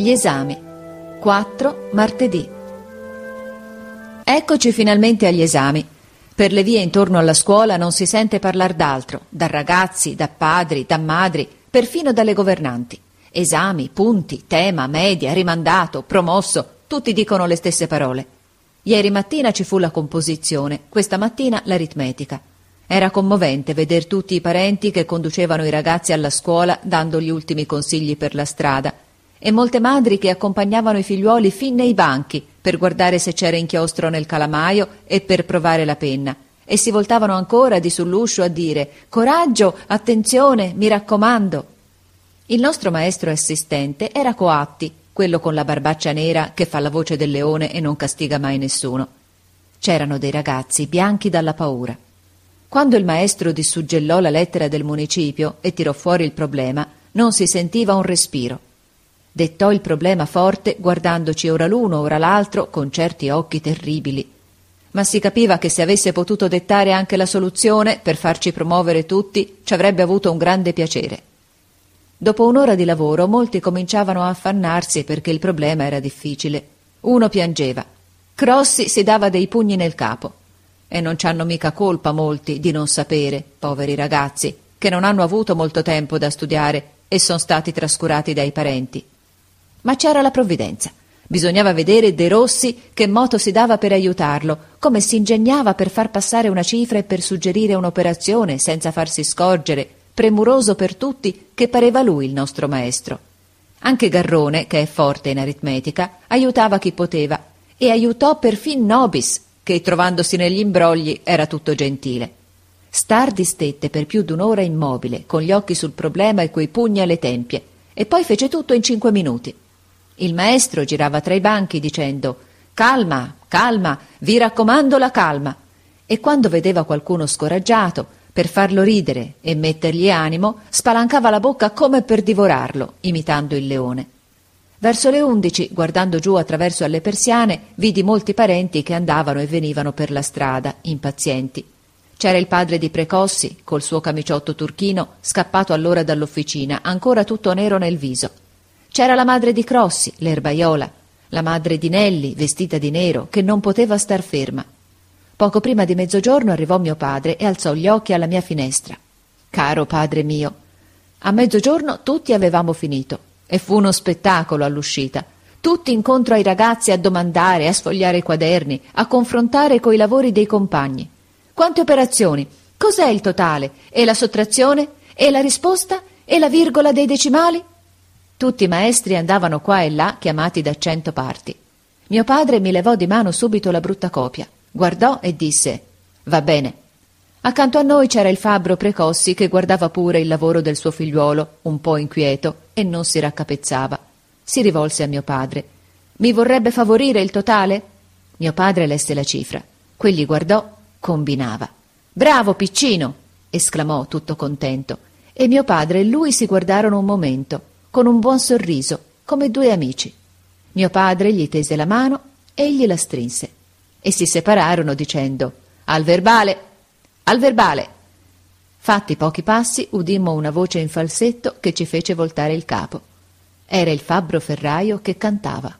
Gli esami. 4 martedì. Eccoci finalmente agli esami. Per le vie intorno alla scuola non si sente parlare d'altro, da ragazzi, da padri, da madri, perfino dalle governanti. Esami, punti, tema, media, rimandato, promosso, tutti dicono le stesse parole. Ieri mattina ci fu la composizione, questa mattina l'aritmetica. Era commovente veder tutti i parenti che conducevano i ragazzi alla scuola dando gli ultimi consigli per la strada e molte madri che accompagnavano i figliuoli fin nei banchi per guardare se c'era inchiostro nel calamaio e per provare la penna e si voltavano ancora di sull'uscio a dire Coraggio, attenzione, mi raccomando. Il nostro maestro assistente era Coatti, quello con la barbaccia nera che fa la voce del leone e non castiga mai nessuno. C'erano dei ragazzi bianchi dalla paura. Quando il maestro dissuggellò la lettera del municipio e tirò fuori il problema, non si sentiva un respiro. Dettò il problema forte, guardandoci ora l'uno, ora l'altro, con certi occhi terribili. Ma si capiva che se avesse potuto dettare anche la soluzione per farci promuovere tutti, ci avrebbe avuto un grande piacere. Dopo un'ora di lavoro molti cominciavano a affannarsi perché il problema era difficile. Uno piangeva. Crossi si dava dei pugni nel capo. E non ci hanno mica colpa molti di non sapere, poveri ragazzi, che non hanno avuto molto tempo da studiare e sono stati trascurati dai parenti. Ma c'era la provvidenza. Bisognava vedere De Rossi che moto si dava per aiutarlo, come si ingegnava per far passare una cifra e per suggerire un'operazione senza farsi scorgere, premuroso per tutti, che pareva lui il nostro maestro. Anche Garrone, che è forte in aritmetica, aiutava chi poteva e aiutò perfin Nobis, che trovandosi negli imbrogli era tutto gentile. Stardi stette per più d'un'ora immobile, con gli occhi sul problema e coi pugni alle tempie, e poi fece tutto in cinque minuti. Il maestro girava tra i banchi dicendo Calma, calma, vi raccomando la calma. E quando vedeva qualcuno scoraggiato, per farlo ridere e mettergli animo, spalancava la bocca come per divorarlo, imitando il leone. Verso le undici, guardando giù attraverso alle persiane, vidi molti parenti che andavano e venivano per la strada, impazienti. C'era il padre di Precossi, col suo camiciotto turchino, scappato allora dall'officina, ancora tutto nero nel viso. C'era la madre di Crossi, l'erbaiola, la madre di Nelli, vestita di nero, che non poteva star ferma. Poco prima di mezzogiorno arrivò mio padre e alzò gli occhi alla mia finestra. Caro padre mio, a mezzogiorno tutti avevamo finito e fu uno spettacolo all'uscita. Tutti incontro ai ragazzi a domandare, a sfogliare i quaderni, a confrontare coi lavori dei compagni. Quante operazioni? Cos'è il totale? E la sottrazione? E la risposta? E la virgola dei decimali? Tutti i maestri andavano qua e là, chiamati da cento parti. Mio padre mi levò di mano subito la brutta copia, guardò e disse Va bene. Accanto a noi c'era il fabbro Precossi che guardava pure il lavoro del suo figliuolo, un po' inquieto, e non si raccapezzava. Si rivolse a mio padre. Mi vorrebbe favorire il totale? Mio padre lesse la cifra. Quegli guardò, combinava. Bravo, piccino! esclamò tutto contento. E mio padre e lui si guardarono un momento con un buon sorriso, come due amici. Mio padre gli tese la mano, egli la strinse e si separarono dicendo Al verbale, al verbale. Fatti pochi passi, udimmo una voce in falsetto che ci fece voltare il capo. Era il fabbro ferraio che cantava.